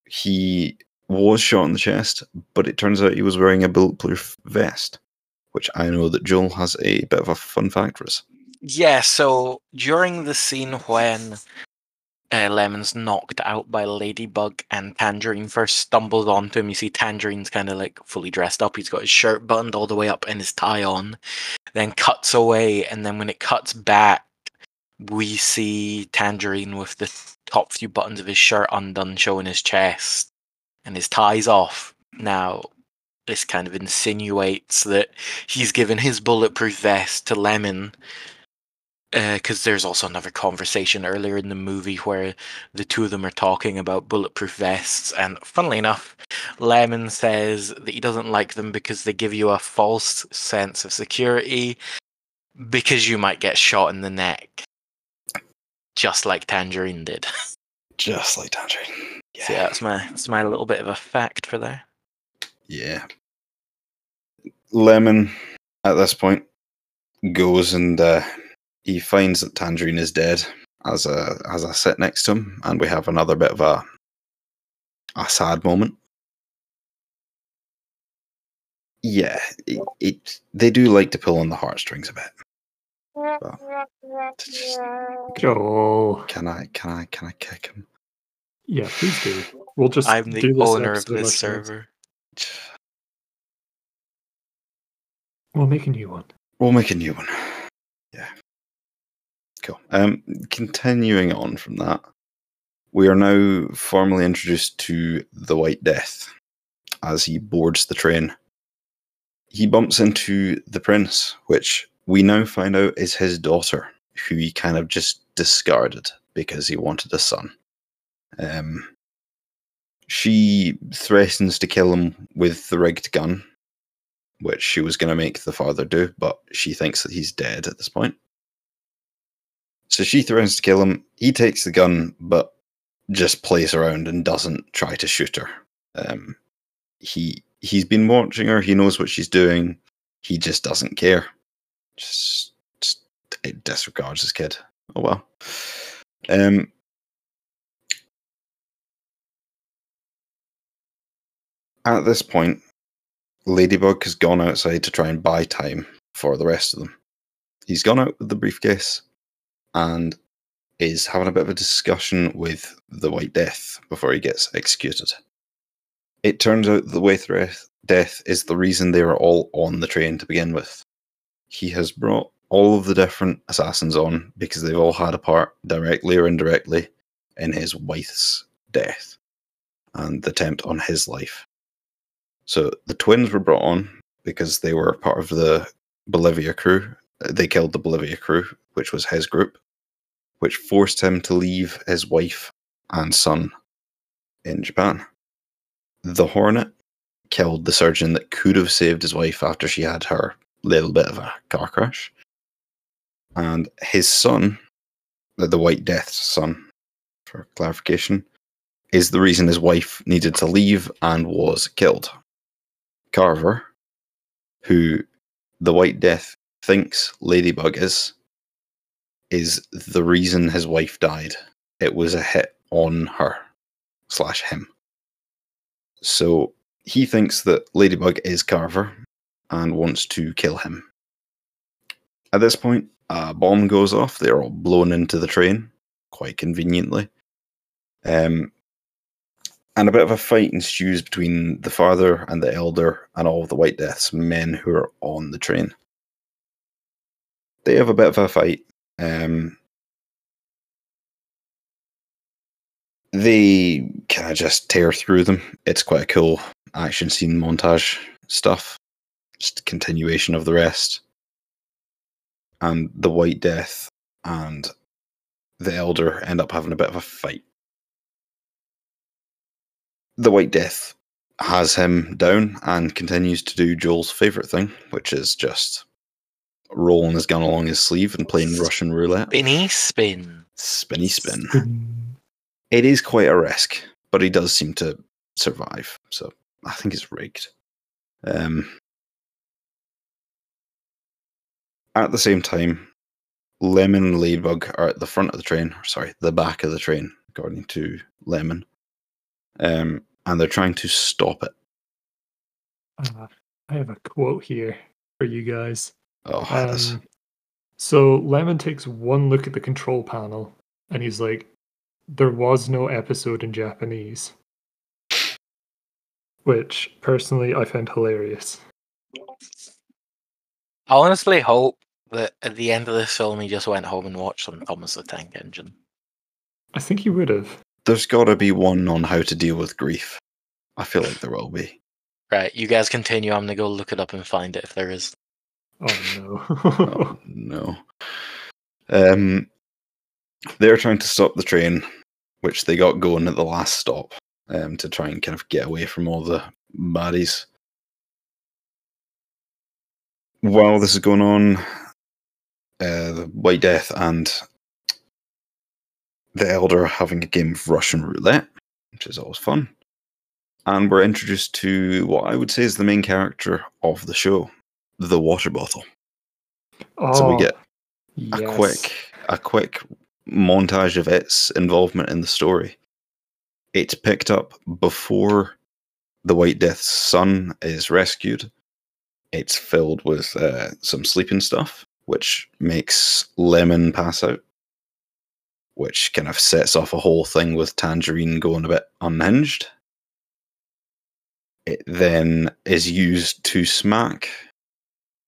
He was shot in the chest, but it turns out he was wearing a bulletproof vest, which I know that Joel has a bit of a fun fact for us. Yeah, so during the scene when uh, Lemon's knocked out by Ladybug and Tangerine first stumbles onto him, you see Tangerine's kind of like fully dressed up. He's got his shirt buttoned all the way up and his tie on, then cuts away. And then when it cuts back, we see Tangerine with the top few buttons of his shirt undone, showing his chest, and his tie's off. Now, this kind of insinuates that he's given his bulletproof vest to Lemon uh, because there's also another conversation earlier in the movie where the two of them are talking about bulletproof vests, and funnily enough, Lemon says that he doesn't like them because they give you a false sense of security because you might get shot in the neck, just like Tangerine did. Just like Tangerine. So yeah, that's my that's my little bit of a fact for there. Yeah. Lemon, at this point, goes and uh, he finds that Tangerine is dead as a as I sit next to him, and we have another bit of a a sad moment. Yeah, it, it they do like to pull on the heartstrings a bit. Well, to just- Joel. can I can I can I kick him? Yeah, please do. We'll just I'm the do this owner of this server. We'll make a new one. We'll make a new one. Yeah. Cool. Um, continuing on from that, we are now formally introduced to the White Death as he boards the train. He bumps into the prince, which we now find out is his daughter, who he kind of just discarded because he wanted a son. Um, she threatens to kill him with the rigged gun, which she was going to make the father do, but she thinks that he's dead at this point. So she threatens to kill him. He takes the gun, but just plays around and doesn't try to shoot her. Um, he he's been watching her. He knows what she's doing. He just doesn't care. Just, just it disregards his kid. Oh well. Um, at this point, Ladybug has gone outside to try and buy time for the rest of them. He's gone out with the briefcase and is having a bit of a discussion with the White Death before he gets executed. It turns out the White Death- Death is the reason they were all on the train to begin with. He has brought all of the different assassins on because they've all had a part, directly or indirectly, in his wife's death and the attempt on his life. So the twins were brought on because they were part of the Bolivia crew. They killed the Bolivia crew, which was his group, which forced him to leave his wife and son in Japan. The Hornet killed the surgeon that could have saved his wife after she had her little bit of a car crash. And his son, the the White Death's son, for clarification, is the reason his wife needed to leave and was killed. Carver, who the White Death thinks Ladybug is, is the reason his wife died. It was a hit on her slash him. So he thinks that Ladybug is Carver and wants to kill him. At this point, a bomb goes off. They're all blown into the train, quite conveniently. Um, and a bit of a fight ensues between the father and the elder and all of the White Death's men who are on the train. they have a bit of a fight. Um, they kind of just tear through them. It's quite a cool action scene montage stuff. Just continuation of the rest. And the White Death and the Elder end up having a bit of a fight. The White Death has him down and continues to do Joel's favourite thing, which is just rolling his gun along his sleeve and playing Russian roulette. Spinny spin. Spinny spin. Spin. It is quite a risk, but he does seem to survive. So I think it's rigged. Um, at the same time, Lemon and Ladybug are at the front of the train. or Sorry, the back of the train, according to Lemon. Um, and they're trying to stop it. Uh, I have a quote here for you guys. Oh, this- Um, so Lemon takes one look at the control panel and he's like, "There was no episode in Japanese," which personally I found hilarious. I honestly hope that at the end of this film he just went home and watched some Thomas the Tank Engine. I think he would have. there's got to be one on how to deal with grief. I feel like there will be. Right, you guys continue. I'm gonna go look it up and find it if there is. Oh no! Oh, no. Um, they're trying to stop the train, which they got going at the last stop, um, to try and kind of get away from all the baddies. While this is going on, uh, the White Death and the Elder are having a game of Russian roulette, which is always fun. And we're introduced to what I would say is the main character of the show, the water bottle. Oh, So we Oh, get a yes. quick a quick montage of its involvement in the story. It's picked up before the White Death's son is rescued. It's filled with uh, some sleeping stuff, which makes Lemon pass out, which kind of sets off a whole thing with Tangerine going a bit unhinged. It then is used to smack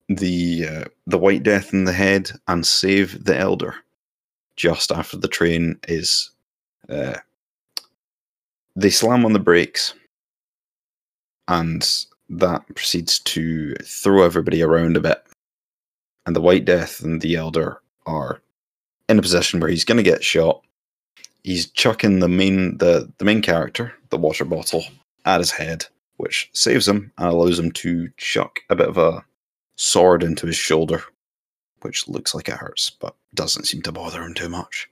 the uh, the White Death in the head and save the Elder just after the train is. Uh, they slam on the brakes, and that proceeds to throw everybody around a bit. And the White Death and the Elder are in a position where he's going to get shot. He's chucking the main the the main character, the water bottle, at his head, which saves him and allows him to chuck a bit of a sword into his shoulder, which looks like it hurts, but doesn't seem to bother him too much.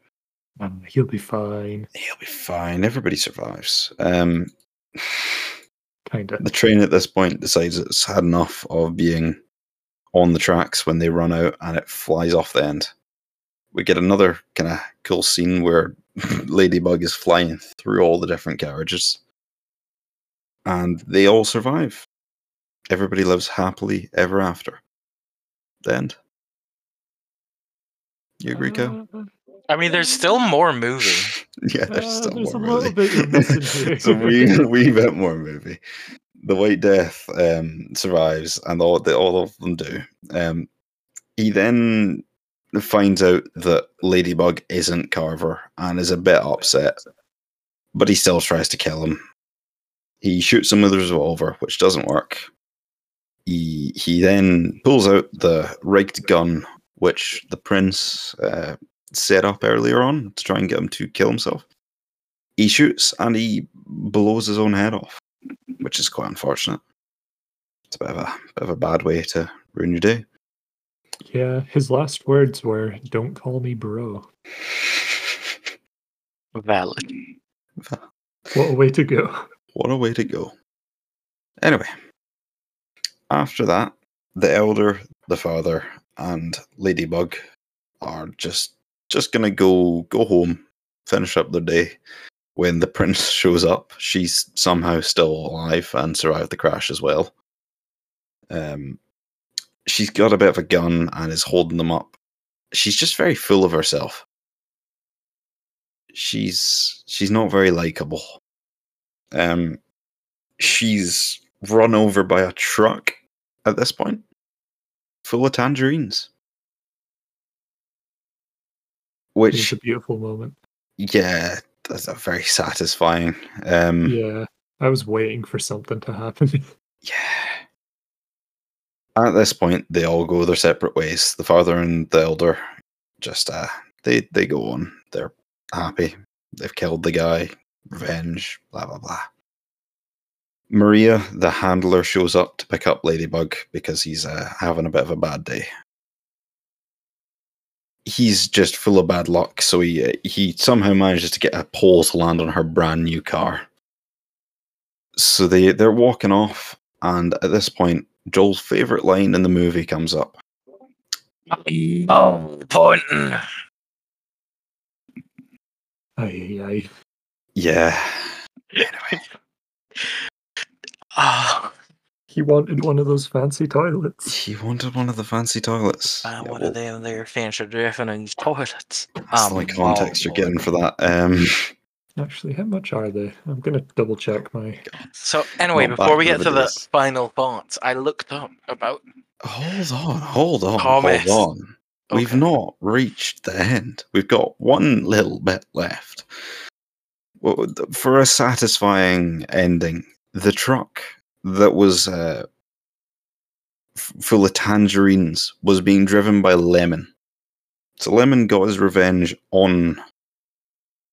Um, he'll be fine. He'll be fine. Everybody survives. Um, Kinda. the train at this point decides it's had enough of being on the tracks when they run out and it flies off the end. We get another kind of cool scene where Ladybug is flying through all the different carriages and they all survive. Everybody lives happily ever after. The end. You agree, Cal? Uh, I mean, there's still more movie. Yeah, there's Uh, still there's more a little movie. bit you're missing here. it's a wee, wee bit more movie. The White Death um, survives, and all they, all of them do. Um, he then finds out that Ladybug isn't Carver and is a bit upset, but he still tries to kill him. He shoots him with a revolver, which doesn't work. He he then pulls out the rigged gun, which the prince uh, set up earlier on to try and get him to kill himself. He shoots and he blows his own head off, which is quite unfortunate. It's a bit of a bit of a bad way to ruin your day. Yeah, his last words were, "Don't call me bro." Valid. What a way to go. What a way to go. Anyway, after that, the elder, the father, and Ladybug are just just gonna go go home, finish up the day. When the prince shows up, she's somehow still alive and survived the crash as well. Um, she's got a bit of a gun and is holding them up. She's just very full of herself. She's she's not very likable. Um, she's run over by a truck at this point, full of tangerines. Which is a beautiful moment. yeah, that's a very satisfying. Um, Yeah, I was waiting for something to happen. Yeah. At this point, they all go their separate ways. The father and the elder just uh they they go on. They're happy. They've killed the guy. Revenge. Blah blah blah. Maria, the handler, shows up to pick up Ladybug because he's uh, having a bit of a bad day. He's just full of bad luck, so he uh, he somehow manages to get a pole to land on her brand new car. So they they're walking off, and at this point, Joel's favorite line in the movie comes up. Oh, Thornton. Aye, aye. Yeah. Anyway, He wanted one of those fancy toilets. he wanted one of the fancy toilets. uh, Yeah, what well, are them there fancy dressing toilets? That's the only Um, context oh, you're getting for that. Um, Actually, how much are they? I'm gonna double check my. So anyway, Not before we get to the videos. final thoughts, I looked up about hold on, hold on, Thomas. hold on. We've not reached the end. We've got one little bit left. For a satisfying ending, the truck that was uh, f- full of tangerines was being driven by Lemon. So Lemon got his revenge on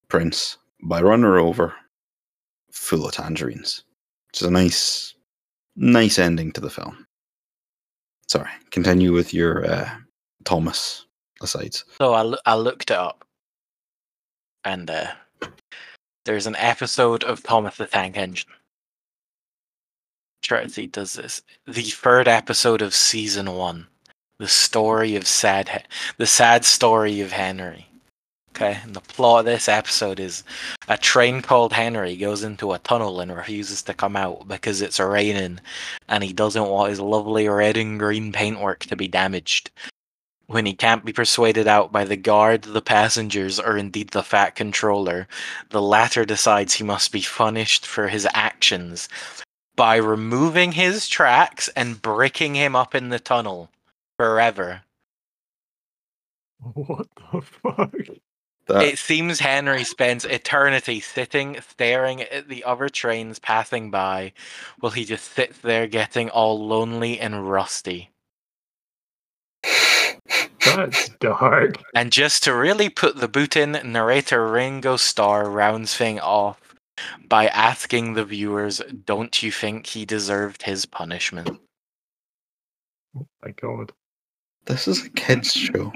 Prince by running her over full of tangerines. Is a nice, nice ending to the film. Sorry, continue with your uh, Thomas asides. So I, I looked it up, and uh, there's an episode of Thomas the Tank Engine. See does this. The third episode of season one, the story of sad, the sad story of Henry. Okay, and the plot of this episode is a train called Henry goes into a tunnel and refuses to come out because it's raining, and he doesn't want his lovely red and green paintwork to be damaged. When he can't be persuaded out by the guard, the passengers, or indeed the fat controller, the latter decides he must be punished for his actions by removing his tracks and breaking him up in the tunnel forever. What the fuck? That It seems Henry spends eternity sitting, staring at the other trains passing by, while he just sits there getting all lonely and rusty. That's dark. And just to really put the boot in, narrator Ringo Starr rounds thing off by asking the viewers, "Don't you think he deserved his punishment?" Oh my God. this is a kids show.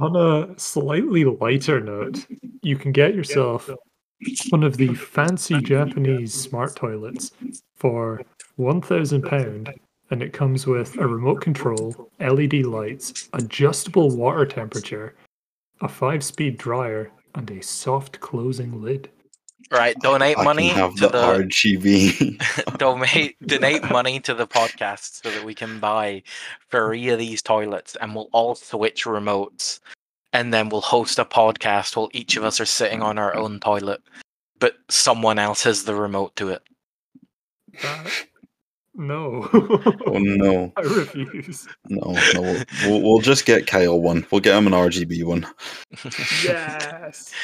On a slightly lighter note, you can get yourself one of the fancy Japanese smart toilets for one thousand pound, and it comes with a remote control, LED lights, adjustable water temperature, a five-speed dryer, and a soft closing lid. Right, donate I money have to the, the RGB. donate donate money to the podcast so that we can buy three of these toilets, and we'll all switch remotes, and then we'll host a podcast while each of us are sitting on our own toilet, but someone else has the remote to it. That... No. oh no, I refuse. no, no. We'll, we'll, we'll just get Kyle one. We'll get him an RGB one. Yes.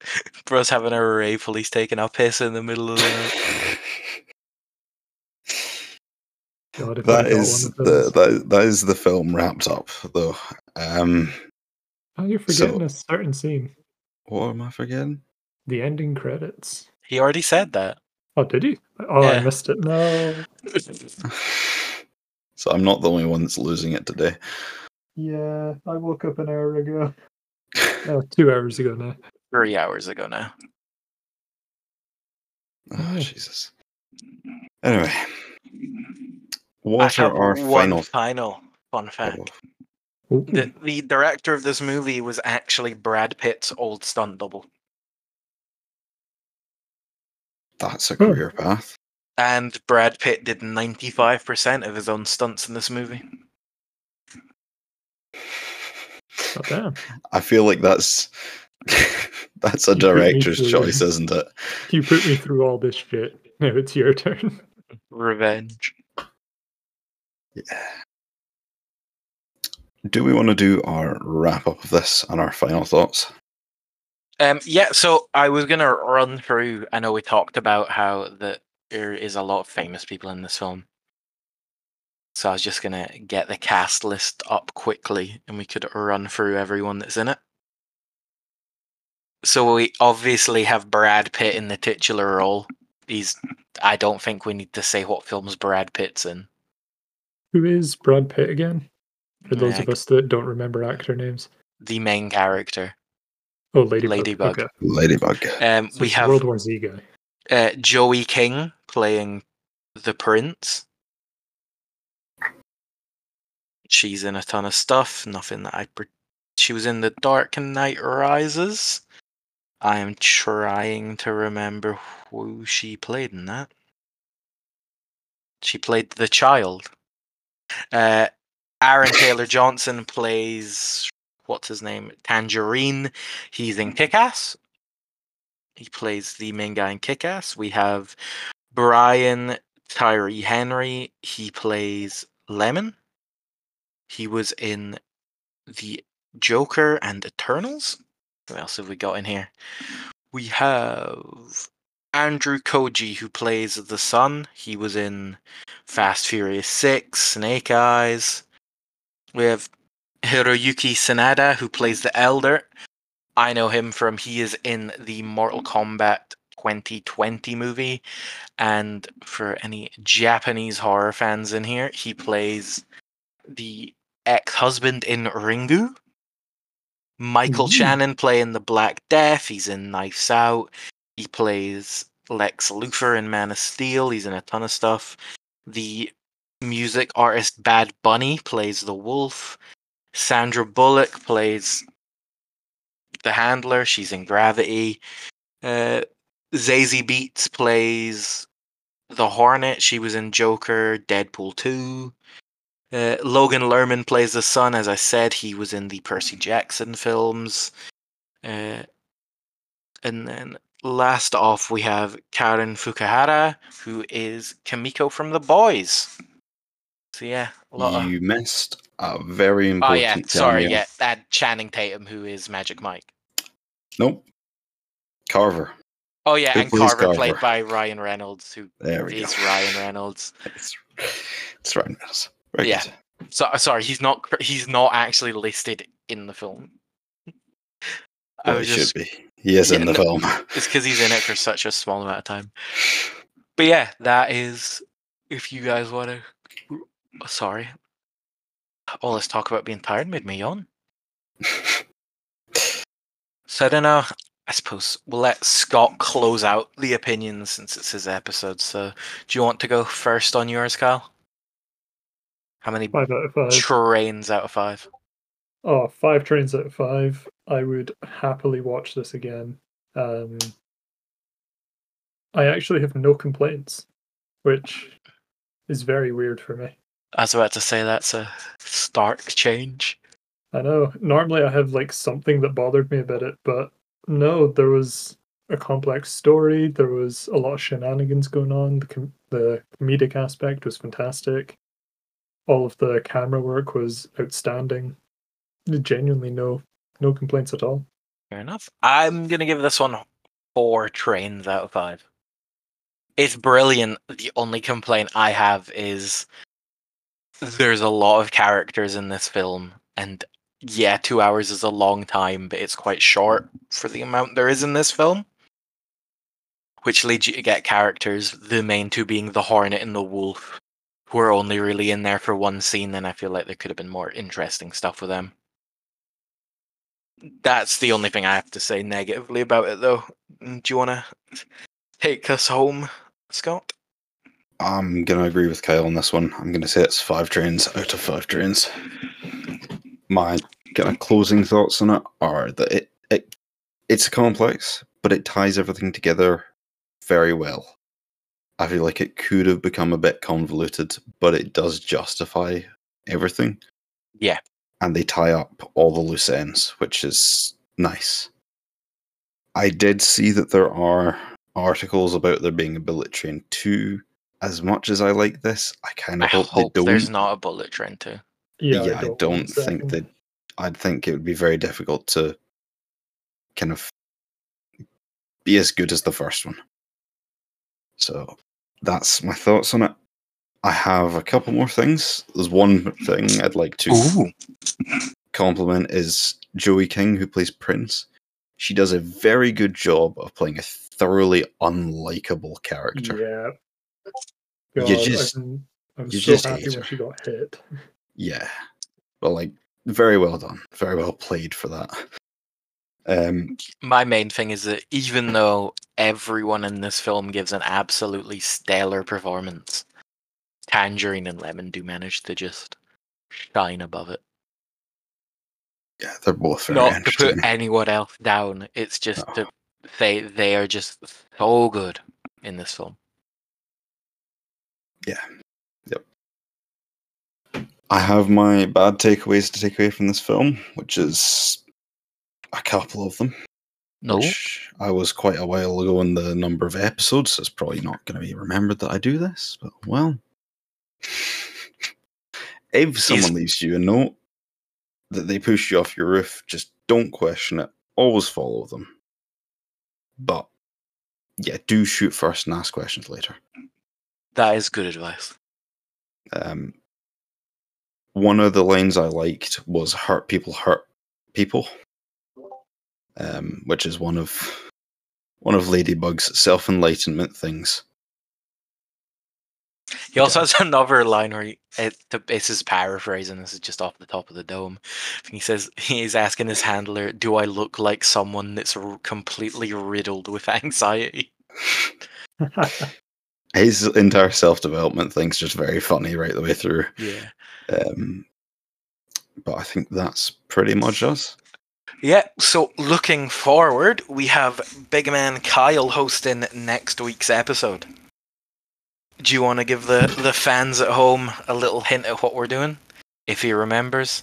Bro's having a rave police he's taking a piss in the middle of the night. God, if I That got is one of the that, that is the film wrapped up though. Um, Oh, you're so- forgetting a certain scene. what am I forgetting? The ending credits. He already said that. Oh, did he? Oh, I missed it. No. so I'm not the only one that's losing it today. Yeah, I woke up an hour ago. Oh, two hours ago now. Three hours ago now. Oh, Jesus. Anyway, I what have are our one final? final fun fact. Ooh, The, the director of this movie was actually Brad Pitt's old stunt double. That's a Oh. career path. And Brad Pitt did 95% of his own stunts in this movie. oh, damn. I feel like that's that's a You director's through. choice, isn't it? You put me through all this shit. Now it's your turn. Revenge. Yeah. do we want to do our wrap up of this and our final thoughts? Um, yeah, so I was gonna run through. I know we talked about how that there is a lot of famous people in this film, so I was just gonna get the cast list up quickly, and we could run through everyone that's in it. So we obviously have Brad Pitt in the titular role. He's. I don't think we need to say what films Brad Pitt's in. Who is Brad Pitt again? For those Yeah, of us that don't remember actor names. The main character. Oh, Ladybug. Ladybug. Okay. Ladybug. Um, So we have World War Z guy. uh, Joey King playing the prince. She's in a ton of stuff. Nothing that I. Pre- she was in The Dark Knight Rises. I am trying to remember who she played in that. She played the child. Uh, Aaron Taylor Johnson plays what's his name? Tangerine. He's in Kick Ass. He plays the main guy in Kick Ass. We have Brian Tyree Henry. He plays Lemon. He was in the Joker and Eternals. What else have we got in here? We have Andrew Koji, who plays the son. He was in Fast Furious 6, Snake Eyes. We have Hiroyuki Sanada, who plays the Elder. I know him from he is in the Mortal Kombat 2020 movie. And for any Japanese horror fans in here, he plays the ex husband in Ringu. Michael Ooh. Shannon playing the Black Death. He's in Knives Out. He plays Lex Luthor in Man of Steel. He's in a ton of stuff. The music artist Bad Bunny plays the Wolf. Sandra Bullock plays the Handler. She's in Gravity. Uh, Zazie Beetz plays the Hornet. She was in Joker, Deadpool 2. Uh, Logan Lerman plays the son. As I said, he was in the Percy Jackson films. Uh, and then last off, we have Karen Fukuhara, who is Kimiko from The Boys. So yeah, a lot of. You missed a very important. Oh yeah, sorry, yeah, that Channing Tatum, who is Magic Mike. Nope. Carver. Oh yeah, Who and plays Carver, played by Ryan Reynolds, who is. Ryan Reynolds. It's, it's right. Miles. Very Yeah. So uh, sorry, he's not he's not actually listed in the film. I Well, it just. should be. He is in the no- film. It's because he's in it for such a small amount of time. But yeah, that is. If you guys want to. Sorry. All this talk about being tired made me yawn. So I don't know. I suppose we'll let Scott close out the opinions since it's his episode. So do you want to go first on yours, Kyle? How many Five out of five. trains out of five? Oh, five trains out of five. I would happily watch this again. Um, I actually have no complaints, which is very weird for me. I was about to say that's a stark change. I know. Normally, I have like something that bothered me about it, but no, there was a complex story. There was a lot of shenanigans going on. The com- the comedic aspect was fantastic. All of the camera work was outstanding. Genuinely, no no complaints at all. Fair enough. I'm gonna give this one four trains out of five. It's brilliant. The only complaint I have is there's a lot of characters in this film, and yeah, two hours is a long time, but it's quite short for the amount there is in this film. Which leads you to get characters, the main two being the Hornet and the Wolf, who are only really in there for one scene, and I feel like there could have been more interesting stuff with them. That's the only thing I have to say negatively about it, though. Mm, Do you want to take us home, Scott? I'm gonna agree with Kyle on this one. I'm gonna say it's five trains out of five trains. My kind of closing thoughts on it are that it, it it's complex, but it ties everything together very well. I feel like it could have become a bit convoluted, but it does justify everything. Yeah. And they tie up all the loose ends, which is nice. I did see that there are articles about there being a bullet train 2 as much as I like this, I kind of I hope, hope they don't. there's not a bullet train too. yeah, Yeah, I don't, want the think that. I'd think it would be very difficult to kind of be as good as the first one. So that's my thoughts on it. I have a couple more things. There's one thing I'd like to compliment is Joey King, who plays Prince. She does a very good job of playing a thoroughly unlikable character. Yeah. You just- I'm, I'm you so just happy hate when her. she got hit. Yeah. Well, like, very well done. Very well played for that. Um, My main thing is that even though everyone in this film gives an absolutely stellar performance, Tangerine and Lemon do manage to just shine above it. yeah, they're both very Not to put anyone else down, it's just No. to say they are just so good in this film. Yeah. Yep. I have my bad takeaways to take away from this film, which is a couple of them. No, I was quite a while ago in the number of episodes, so it's probably not going to be remembered that I do this, but well. if someone leaves you a note that they push you off your roof, just don't question it. Always follow them. But yeah, do shoot first and ask questions later. that is good advice. Um, one of the lines I liked was "hurt people hurt people," um, which is one of one of Ladybug's self enlightenment things. He also has another line where he, it, this is paraphrasing. This is just off the top of the dome. He says he's asking his handler, "Do I look like someone that's r- completely riddled with anxiety?" His entire self development thing's just very funny right the way through. Yeah. Um, but I think that's pretty much us. Yeah, so looking forward, we have Big Man Kyle hosting next week's episode. Do you want to give the, the fans at home a little hint at what we're doing? If he remembers.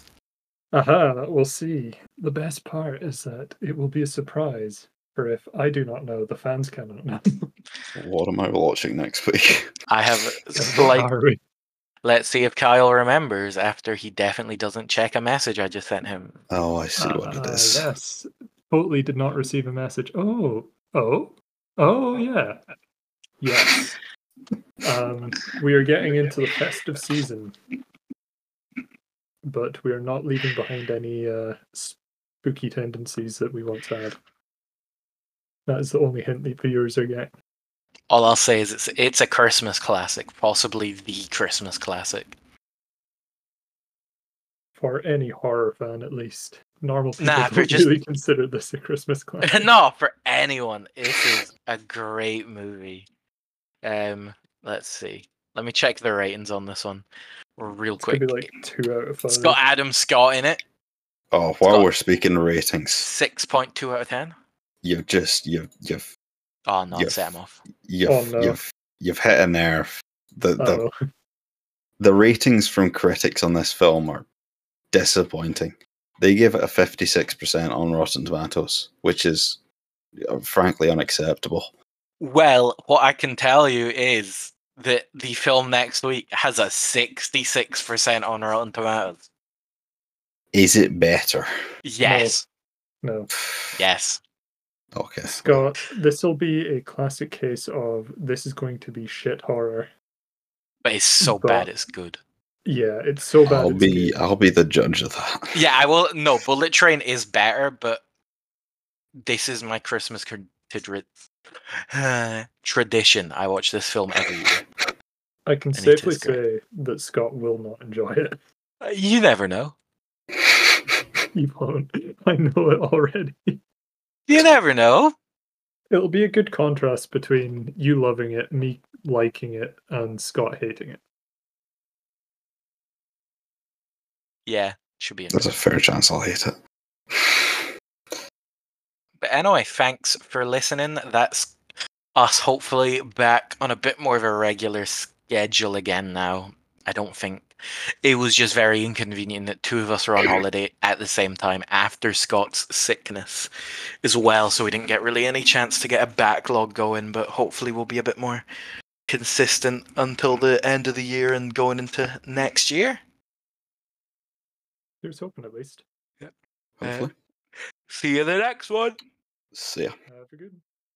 Aha, we'll see. The best part is that it will be a surprise. For if I do not know, the fans cannot know. What am I watching next week? I have What slight. Are we? Let's see if Kyle remembers after he definitely doesn't check a message I just sent him. Oh, I see what it Ah. Yes. Totally did not receive a message. Oh, oh, oh, yeah. Yes. Um, we are getting into the festive season, but we are not leaving behind any uh, spooky tendencies that we once had. That is the only hint the viewers are getting. All I'll say is it's it's a Christmas classic, possibly the Christmas classic. For any horror fan, at least. Normal people Nah, don't just- really consider this a Christmas classic. no, for anyone, this is a great movie. Um, let's see. Let me check the ratings on this one real It's quick. be like two out of five. it's got Adam Scott in it. Oh, while we're speaking ratings, Six point two out of ten. you've just you've you've Oh no, Yeah. set him off. you've Oh, no. you've you've hit a nerve. The the Uh-oh. the ratings from critics on this film are disappointing. They give it a 56% on Rotten Tomatoes, which is uh, frankly unacceptable. Well, what I can tell you is that the film next week has a sixty-six percent on Rotten Tomatoes. Is it better? Yes, No. yes. Okay. Scott, this will be a classic case of this is going to be shit horror. But it's so But- bad, it's good. Yeah, it's so bad. I'll be good. I'll be the judge of that. Yeah, I will. No, Bullet Train is better, but this is my Christmas cr- tidri- tradition. I watch this film every year. I can and safely say that Scott will not enjoy it. Uh, You never know. He won't. I know it already. You never know. It'll be a good contrast between you loving it, me liking it, and Scott hating it. Yeah, should be. There's a fair chance I'll hate it. But anyway, thanks for listening. That's us hopefully back on a bit more of a regular schedule again now. I don't think it was just very inconvenient that two of us were on holiday at the same time after Scott's sickness as well, so we didn't get really any chance to get a backlog going, but hopefully we'll be a bit more consistent until the end of the year and going into next year. Here's hoping at least. Yeah. Uh, hopefully. See you in the next one. See ya. Have a good one.